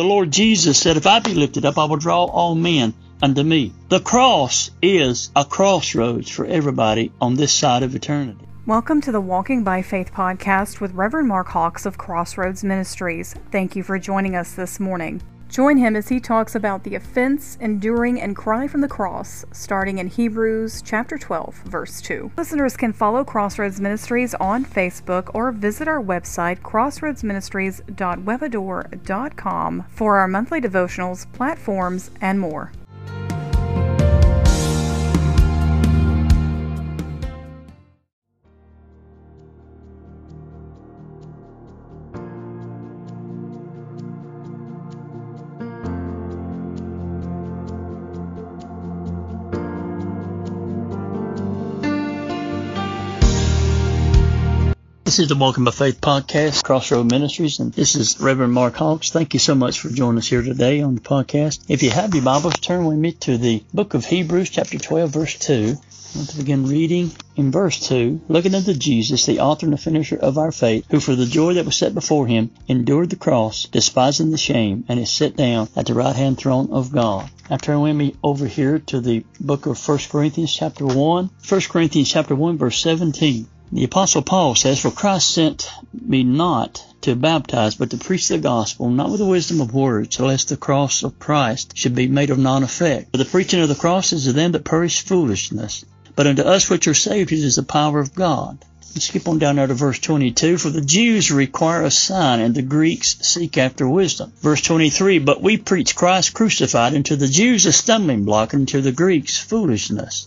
The Lord Jesus said, If I be lifted up, I will draw all men unto me. The cross is a crossroads for everybody on this side of eternity. Welcome to the Walking by Faith podcast with Reverend Mark Hawks of Crossroads Ministries. Thank you for joining us this morning. Join him as he talks about the offense, enduring, and cry from the cross, starting in Hebrews chapter 12, verse 2. Listeners can follow Crossroads Ministries on Facebook or visit our website, crossroadsministries.webador.com, for our monthly devotionals, platforms, and more. Is the Walking by Faith podcast, Crossroad Ministries, and this is Reverend Mark Hawks. Thank you so much for joining us here today on the podcast. If you have your Bibles, turn with me to the book of Hebrews, chapter 12, verse 2. I want to begin reading in verse 2, looking unto Jesus, the author and the finisher of our faith, who for the joy that was set before him endured the cross, despising the shame, and is set down at the right hand throne of God. Now turn with me over here to the book of 1 Corinthians chapter 1. 1 Corinthians chapter 1 verse 17. The apostle Paul says, For Christ sent me not to baptize, but to preach the gospel, not with the wisdom of words, lest the cross of Christ should be made of none effect. For the preaching of the cross is to them that perish foolishness, but unto us which are saved it is the power of God. Let's skip on down there to verse 22. For the Jews require a sign, and the Greeks seek after wisdom. Verse 23. But we preach Christ crucified, and to the Jews a stumbling block, and to the Greeks foolishness.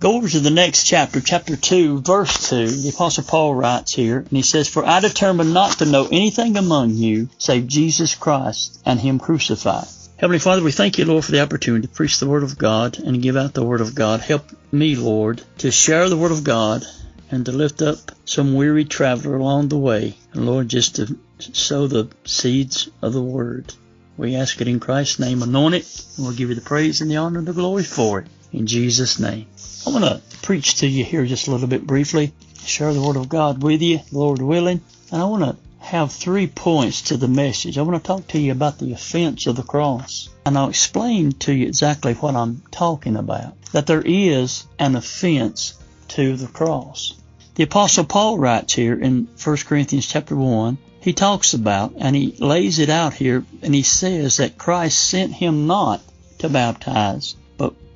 Go over to the next chapter, chapter 2, verse 2. The Apostle Paul writes here, and he says, For I determined not to know anything among you save Jesus Christ and Him crucified. Heavenly Father, we thank you, Lord, for the opportunity to preach the Word of God and give out the Word of God. Help me, Lord, to share the Word of God and to lift up some weary traveler along the way. And Lord, just to sow the seeds of the Word. We ask it in Christ's name. Anoint it, and we'll give you the praise and the honor and the glory for it. In Jesus' name. I want to preach to you here just a little bit briefly, share the Word of God with you, Lord willing, and I want to have three points to the message. I want to talk to you about the offense of the cross, and I'll explain to you exactly what I'm talking about. That there is an offense to the cross. The Apostle Paul writes here in 1 Corinthians chapter 1, he talks about and he lays it out here and he says that Christ sent him not to baptize,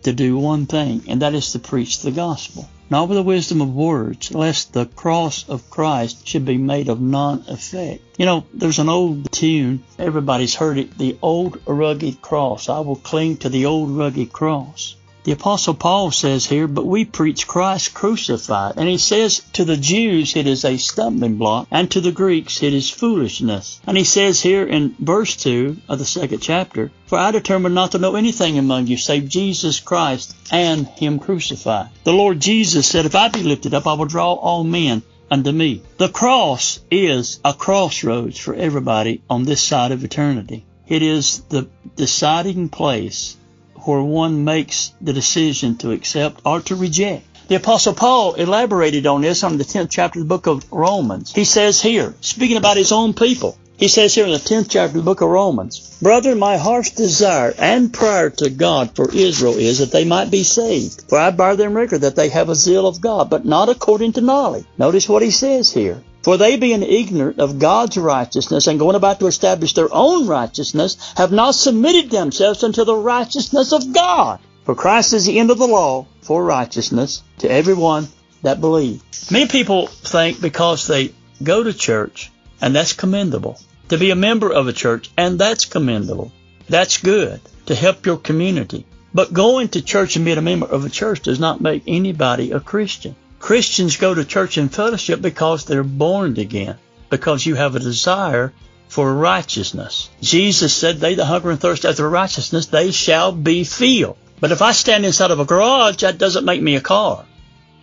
to do one thing, and that is to preach the gospel. Not with the wisdom of words, lest the cross of Christ should be made of none effect. You know, there's an old tune, everybody's heard it, the old rugged cross. I will cling to the old rugged cross. The apostle Paul says here, but we preach Christ crucified. And he says to the Jews it is a stumbling block and to the Greeks it is foolishness. And he says here in verse 2 of the second chapter, for I determined not to know anything among you save Jesus Christ and Him crucified. The Lord Jesus said, if I be lifted up, I will draw all men unto me. The cross is a crossroads for everybody on this side of eternity. It is the deciding place where one makes the decision to accept or to reject. The apostle Paul elaborated on this on the 10th chapter of the book of Romans. He says here, speaking about his own people, he says here in the 10th chapter of the book of Romans, Brother, my heart's desire and prayer to God for Israel is that they might be saved. For I bear them record that they have a zeal of God, but not according to knowledge. Notice what he says here. For they being ignorant of God's righteousness and going about to establish their own righteousness have not submitted themselves unto the righteousness of God. For Christ is the end of the law for righteousness to everyone that believes. Many people think because they go to church, and that's commendable. To be a member of a church, and that's commendable. That's good to help your community. But going to church and being a member of a church does not make anybody a Christian. Christians go to church and fellowship because they're born again, because you have a desire for righteousness. Jesus said, They that hunger and thirst after righteousness, they shall be filled. But if I stand inside of a garage, that doesn't make me a car.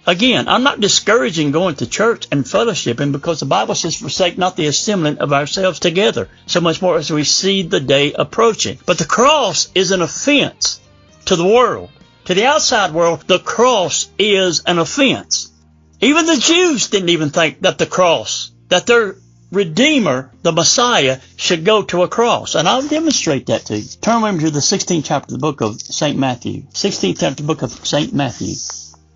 Again, I'm not discouraging going to church and fellowshipping because the Bible says, forsake not the assembling of ourselves together, so much more as we see the day approaching. But the cross is an offense to the world. To the outside world, the cross is an offense. Even the Jews didn't even think that the cross, that their Redeemer, the Messiah, should go to a cross. And I'll demonstrate that to you. Turn with me to the 16th chapter of the book of St. Matthew. 16th chapter of the book of St. Matthew.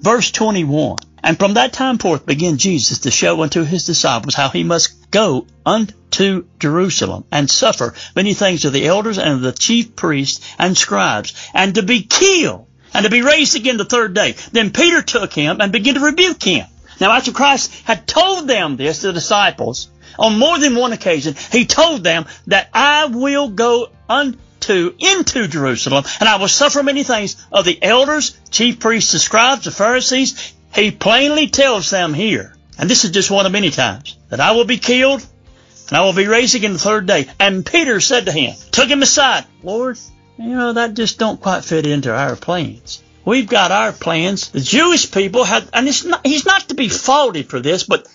Verse 21. And from that time forth began Jesus to show unto his disciples how he must go unto Jerusalem and suffer many things of the elders and of the chief priests and scribes and to be killed and to be raised again the third day. Then Peter took him and began to rebuke him. Now after Christ had told them this, the disciples, on more than one occasion, he told them that I will go unto, into Jerusalem and I will suffer many things of the elders, chief priests, the scribes, the Pharisees, he plainly tells them here, and this is just one of many times, that I will be killed and I will be raised again the third day. And Peter said to him, took him aside, Lord, you know, that just don't quite fit into our plans. We've got our plans. The Jewish people had, and not, he's not to be faulted for this, but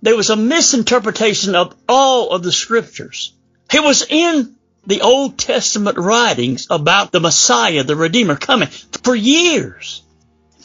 there was a misinterpretation of all of the scriptures. It was in the Old Testament writings about the Messiah, the Redeemer coming for years.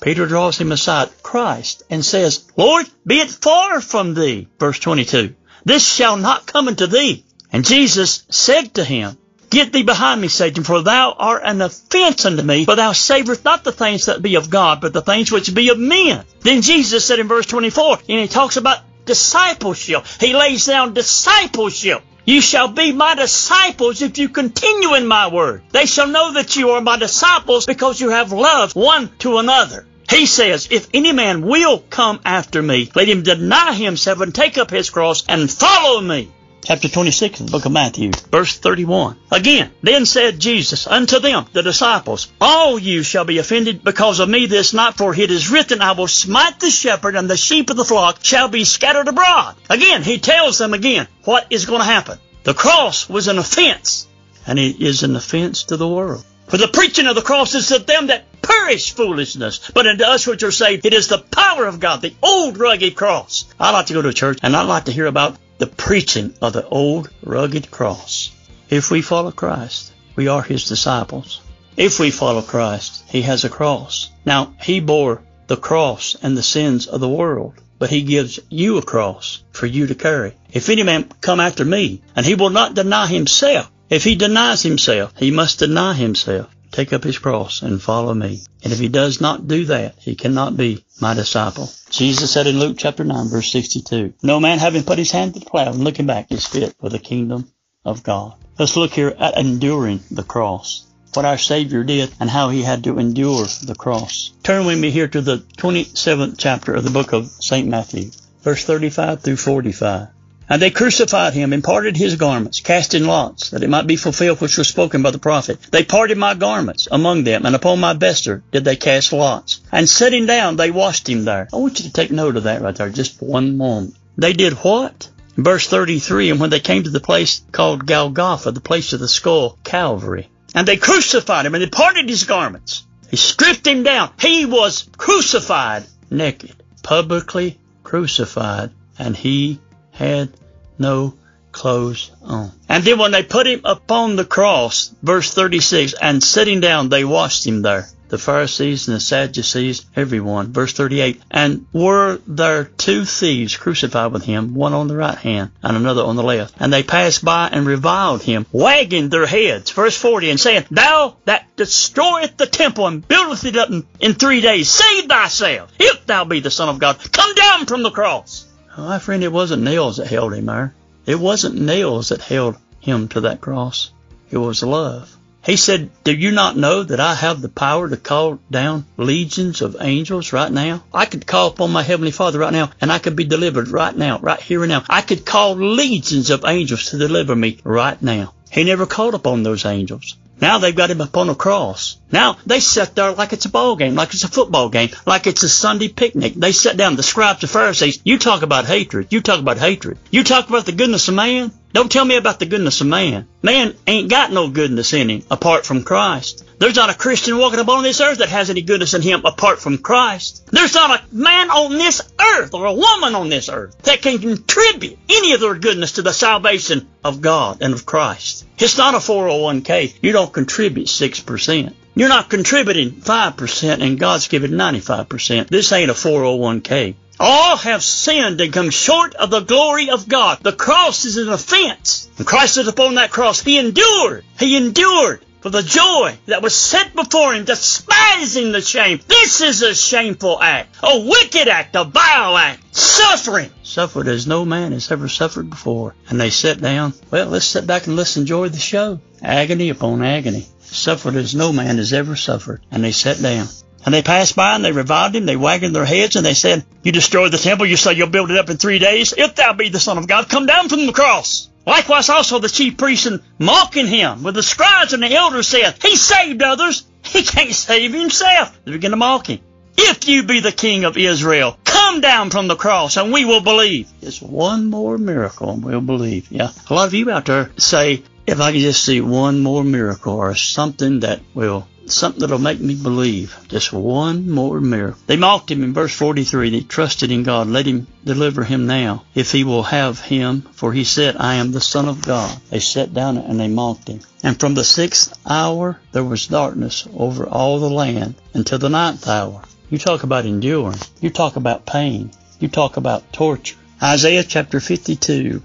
Peter draws him aside, Christ, and says, Lord, be it far from thee. Verse 22. This shall not come unto thee. And Jesus said to him, Get thee behind me, Satan, for thou art an offense unto me, for thou savorest not the things that be of God, but the things which be of men. Then Jesus said in verse 24, and he talks about discipleship. He lays down discipleship. You shall be my disciples if you continue in my word. They shall know that you are my disciples because you have love one to another. He says, if any man will come after me, let him deny himself and take up his cross and follow me. Chapter 26 of the book of Matthew, verse 31. Again, then said Jesus unto them, the disciples, All you shall be offended because of me this night, for it is written, I will smite the shepherd, and the sheep of the flock shall be scattered abroad. Again, he tells them again what is going to happen. The cross was an offense, and it is an offense to the world. For the preaching of the cross is to them that perish foolishness, but unto us which are saved, it is the power of God, the old rugged cross. I like to go to church, and I like to hear about the preaching of the old rugged cross. If we follow Christ, we are his disciples. If we follow Christ, he has a cross. Now, he bore the cross and the sins of the world, but he gives you a cross for you to carry. If any man come after me, and he will not deny himself, if he denies himself, he must deny himself, take up his cross, and follow me. And if he does not do that, he cannot be my disciple. Jesus said in Luke chapter 9 verse 62, No man having put his hand to the plow and looking back is fit for the kingdom of God. Let's look here at enduring the cross. What our Savior did and how he had to endure the cross. Turn with me here to the 27th chapter of the book of St. Matthew, verse 35 through 45. And they crucified him and parted his garments, casting lots, that it might be fulfilled which was spoken by the prophet. They parted my garments among them, and upon my vesture did they cast lots. And sitting down, they washed him there. I want you to take note of that right there, just one moment. They did what? Verse 33, and when they came to the place called Golgotha, the place of the skull, Calvary, and they crucified him, and they parted his garments. They stripped him down. He was crucified naked, publicly crucified, and he had no clothes on. And then when they put him upon the cross, verse 36, and sitting down, they washed him there. The Pharisees and the Sadducees, everyone. Verse 38, and were there two thieves crucified with him, one on the right hand and another on the left. And they passed by and reviled him, wagging their heads. Verse 40, and saying, Thou that destroyeth the temple and buildeth it up in, in three days, save thyself, if thou be the Son of God. Come down from the cross. Oh, my friend, it wasn't nails that held him there. It wasn't nails that held him to that cross. It was love. He said, Do you not know that I have the power to call down legions of angels right now? I could call upon my Heavenly Father right now and I could be delivered right now, right here and now. I could call legions of angels to deliver me right now. He never called upon those angels. Now they've got him upon a cross. Now they sit there like it's a ball game, like it's a football game, like it's a Sunday picnic. They sit down, the scribes, the Pharisees. You talk about hatred. You talk about hatred. You talk about the goodness of man. Don't tell me about the goodness of man. Man ain't got no goodness in him apart from Christ. There's not a Christian walking upon this earth that has any goodness in him apart from Christ. There's not a man on this earth or a woman on this earth that can contribute any of their goodness to the salvation of God and of Christ. It's not a 401k. You don't contribute 6%. You're not contributing 5% and God's giving 95%. This ain't a 401k. All have sinned and come short of the glory of God. The cross is an offense. When Christ was upon that cross, He endured. He endured for the joy that was set before him, despising the shame. This is a shameful act, a wicked act, a vile act, suffering. Suffered as no man has ever suffered before. And they sat down. Well, let's sit back and let's enjoy the show. Agony upon agony. Suffered as no man has ever suffered. And they sat down. And they passed by and they reviled him. They wagged their heads and they said, You destroyed the temple. You say you'll build it up in three days. If thou be the Son of God, come down from the cross. Likewise also the chief priests and mocking him with the scribes and the elders said, He saved others. He can't save himself. They begin to mock him. If you be the king of Israel, come down from the cross and we will believe. Just one more miracle and we'll believe. Yeah. A lot of you out there say, if I can just see one more miracle or something that will something that'll make me believe. Just one more miracle. They mocked him in verse 43. They trusted in God. Let him deliver him now, if he will have him. For he said, I am the Son of God. They sat down and they mocked him. And from the sixth hour there was darkness over all the land until the ninth hour. You talk about enduring. You talk about pain. You talk about torture. Isaiah chapter 52,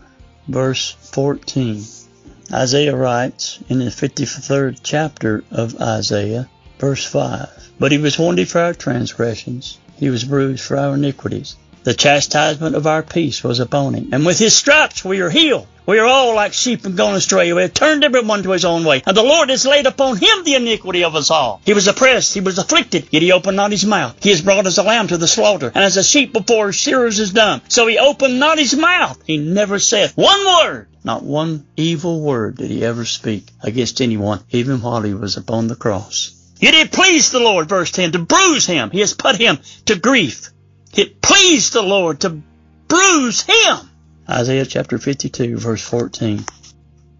verse 14. Isaiah writes in the 53rd chapter of Isaiah, verse 5 But he was wounded for our transgressions, he was bruised for our iniquities. The chastisement of our peace was upon him, and with his stripes we are healed. We are all like sheep and gone astray. We have turned everyone to his own way. And the Lord has laid upon him the iniquity of us all. He was oppressed, he was afflicted, yet he opened not his mouth. He is brought as a lamb to the slaughter, and as a sheep before his shearers is dumb. So he opened not his mouth. He never said one word. Not one evil word did he ever speak against anyone, even while he was upon the cross. Yet it pleased the Lord, verse 10, to bruise him. He has put him to grief. It pleased the Lord to bruise him. Isaiah chapter 52, verse 14.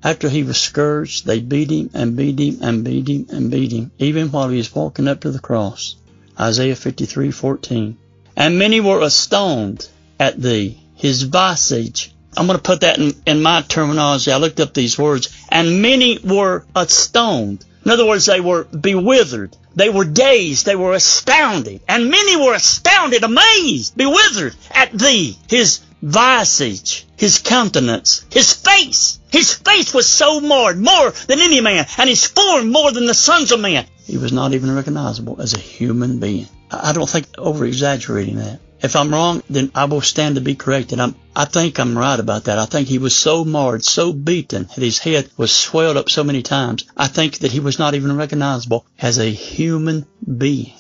After he was scourged, they beat him and beat him and beat him and beat him, even while he was walking up to the cross. Isaiah 53, 14. And many were astonished at thee. His visage. I'm going to put that in, in my terminology. I looked up these words. And many were astonished. In other words, they were bewildered. They were dazed. They were astounded. And many were astounded, amazed, bewildered at thee. His visage, his countenance, his face. His face was so marred, more than any man, and his form more than the sons of men. He was not even recognizable as a human being. I don't think over exaggerating that. If I'm wrong, then I will stand to be corrected. I'm, I think I'm right about that. I think he was so marred, so beaten, that his head was swelled up so many times. I think that he was not even recognizable as a human being.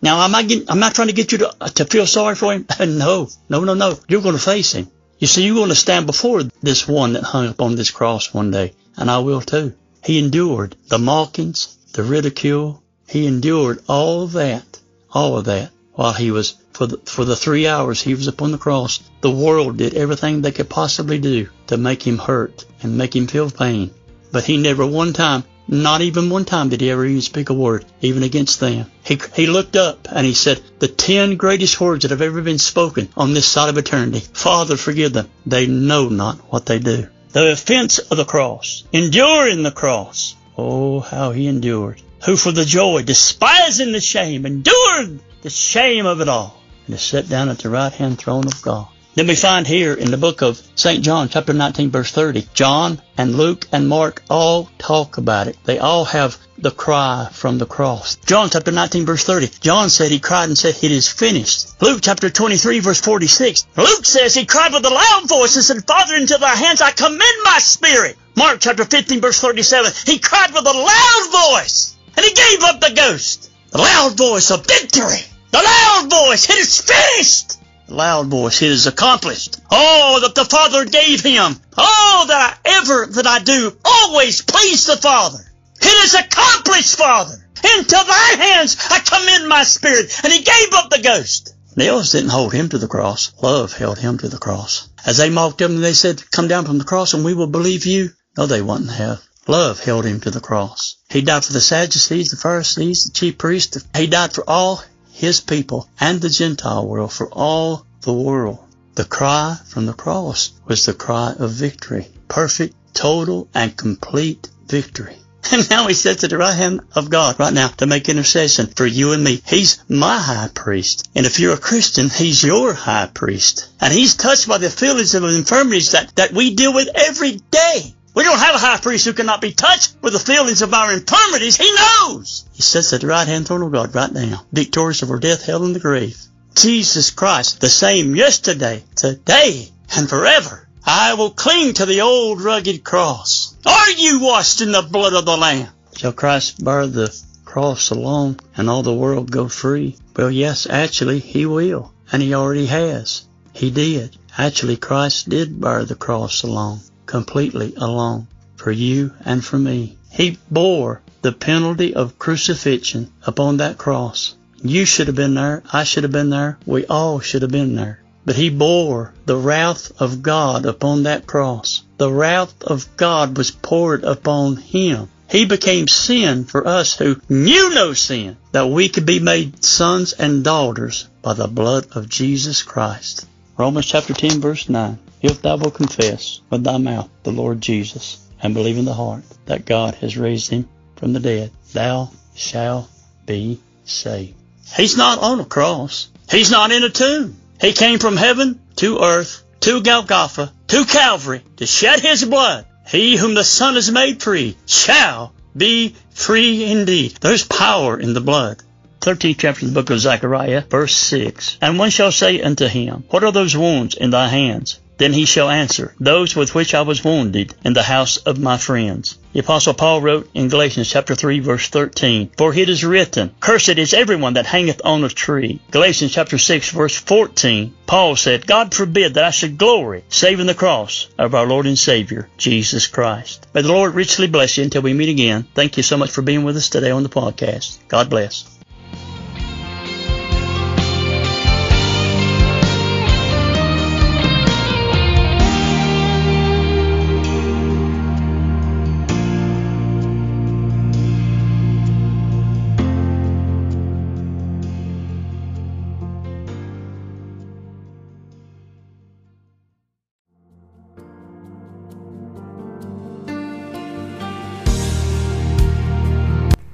Now, am I getting, I'm not trying to get you to, uh, to feel sorry for him. no, no, no, no. You're going to face him. You see, you're going to stand before this one that hung up on this cross one day, and I will too. He endured the mockings, the ridicule. He endured all of that, all of that, while he was for the, for the three hours he was upon the cross. The world did everything they could possibly do to make him hurt and make him feel pain, but he never one time not even one time did he ever even speak a word, even against them. He, he looked up and he said, the ten greatest words that have ever been spoken on this side of eternity. Father, forgive them. They know not what they do. The offense of the cross, enduring the cross. Oh, how he endured. Who for the joy, despising the shame, endured the shame of it all, and is set down at the right hand throne of God. Then we find here in the book of St. John, chapter 19, verse 30, John and Luke and Mark all talk about it. They all have the cry from the cross. John chapter 19, verse 30, John said he cried and said, It is finished. Luke chapter 23, verse 46, Luke says he cried with a loud voice and said, Father, into thy hands I commend my spirit. Mark chapter 15, verse 37, he cried with a loud voice and he gave up the ghost. The loud voice of victory. The loud voice, it is finished The loud voice. It is accomplished. Oh, that the Father gave him. Oh, that I ever that I do always please the Father. It is accomplished, Father. Into thy hands I commend my spirit. And he gave up the ghost. Nails didn't hold him to the cross. Love held him to the cross. As they mocked him, they said, Come down from the cross and we will believe you. No, they wouldn't have. Love held him to the cross. He died for the Sadducees, the Pharisees, the chief priests. He died for all his people and the Gentile world for all the world. The cry from the cross was the cry of victory. Perfect, total, and complete victory. And now he sits at the right hand of God right now to make intercession for you and me. He's my high priest. And if you're a Christian, he's your high priest. And he's touched by the feelings of infirmities that, that we deal with every day. We don't have a high priest who cannot be touched with the feelings of our infirmities. He knows. He sits at the right hand throne of God right now, victorious over death, hell, and the grave. Jesus Christ, the same yesterday, today, and forever. I will cling to the old rugged cross. Are you washed in the blood of the Lamb? Shall Christ bear the cross alone and all the world go free? Well, yes, actually, He will. And He already has. He did. Actually, Christ did bear the cross alone, completely alone, for you and for me. He bore the penalty of crucifixion upon that cross. You should have been there. I should have been there. We all should have been there. But he bore the wrath of God upon that cross. The wrath of God was poured upon him. He became sin for us who knew no sin, that we could be made sons and daughters by the blood of Jesus Christ. Romans chapter 10 verse 9. If thou wilt confess with thy mouth the Lord Jesus, and believe in the heart that God has raised him from the dead, thou shalt be saved. He's not on a cross. He's not in a tomb. He came from heaven to earth, to Golgotha, to Calvary, to shed his blood. He whom the Son has made free shall be free indeed. There's power in the blood. 13th chapter of the book of Zechariah, verse 6. And one shall say unto him, What are those wounds in thy hands? Then he shall answer, Those with which I was wounded in the house of my friends. The apostle Paul wrote in Galatians chapter 3 verse 13, For it is written, Cursed is everyone that hangeth on a tree. Galatians chapter 6 verse 14, Paul said, God forbid that I should glory, save in the cross of our Lord and Savior, Jesus Christ. May the Lord richly bless you until we meet again. Thank you so much for being with us today on the podcast. God bless.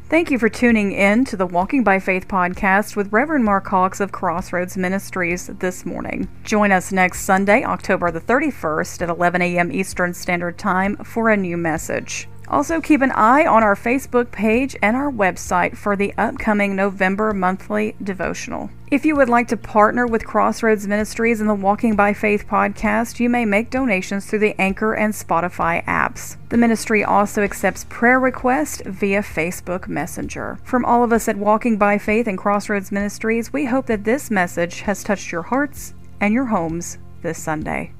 Thank you for tuning in to the Walking by Faith podcast with Reverend Mark Hawks of Crossroads Ministries this morning. Join us next Sunday, October the 31st at 11 a.m. Eastern Standard Time for a new message. Also, keep an eye on our Facebook page and our website for the upcoming November monthly devotional. If you would like to partner with Crossroads Ministries and the Walking by Faith podcast, you may make donations through the Anchor and Spotify apps. The ministry also accepts prayer requests via Facebook Messenger. From all of us at Walking by Faith and Crossroads Ministries, we hope that this message has touched your hearts and your homes this Sunday.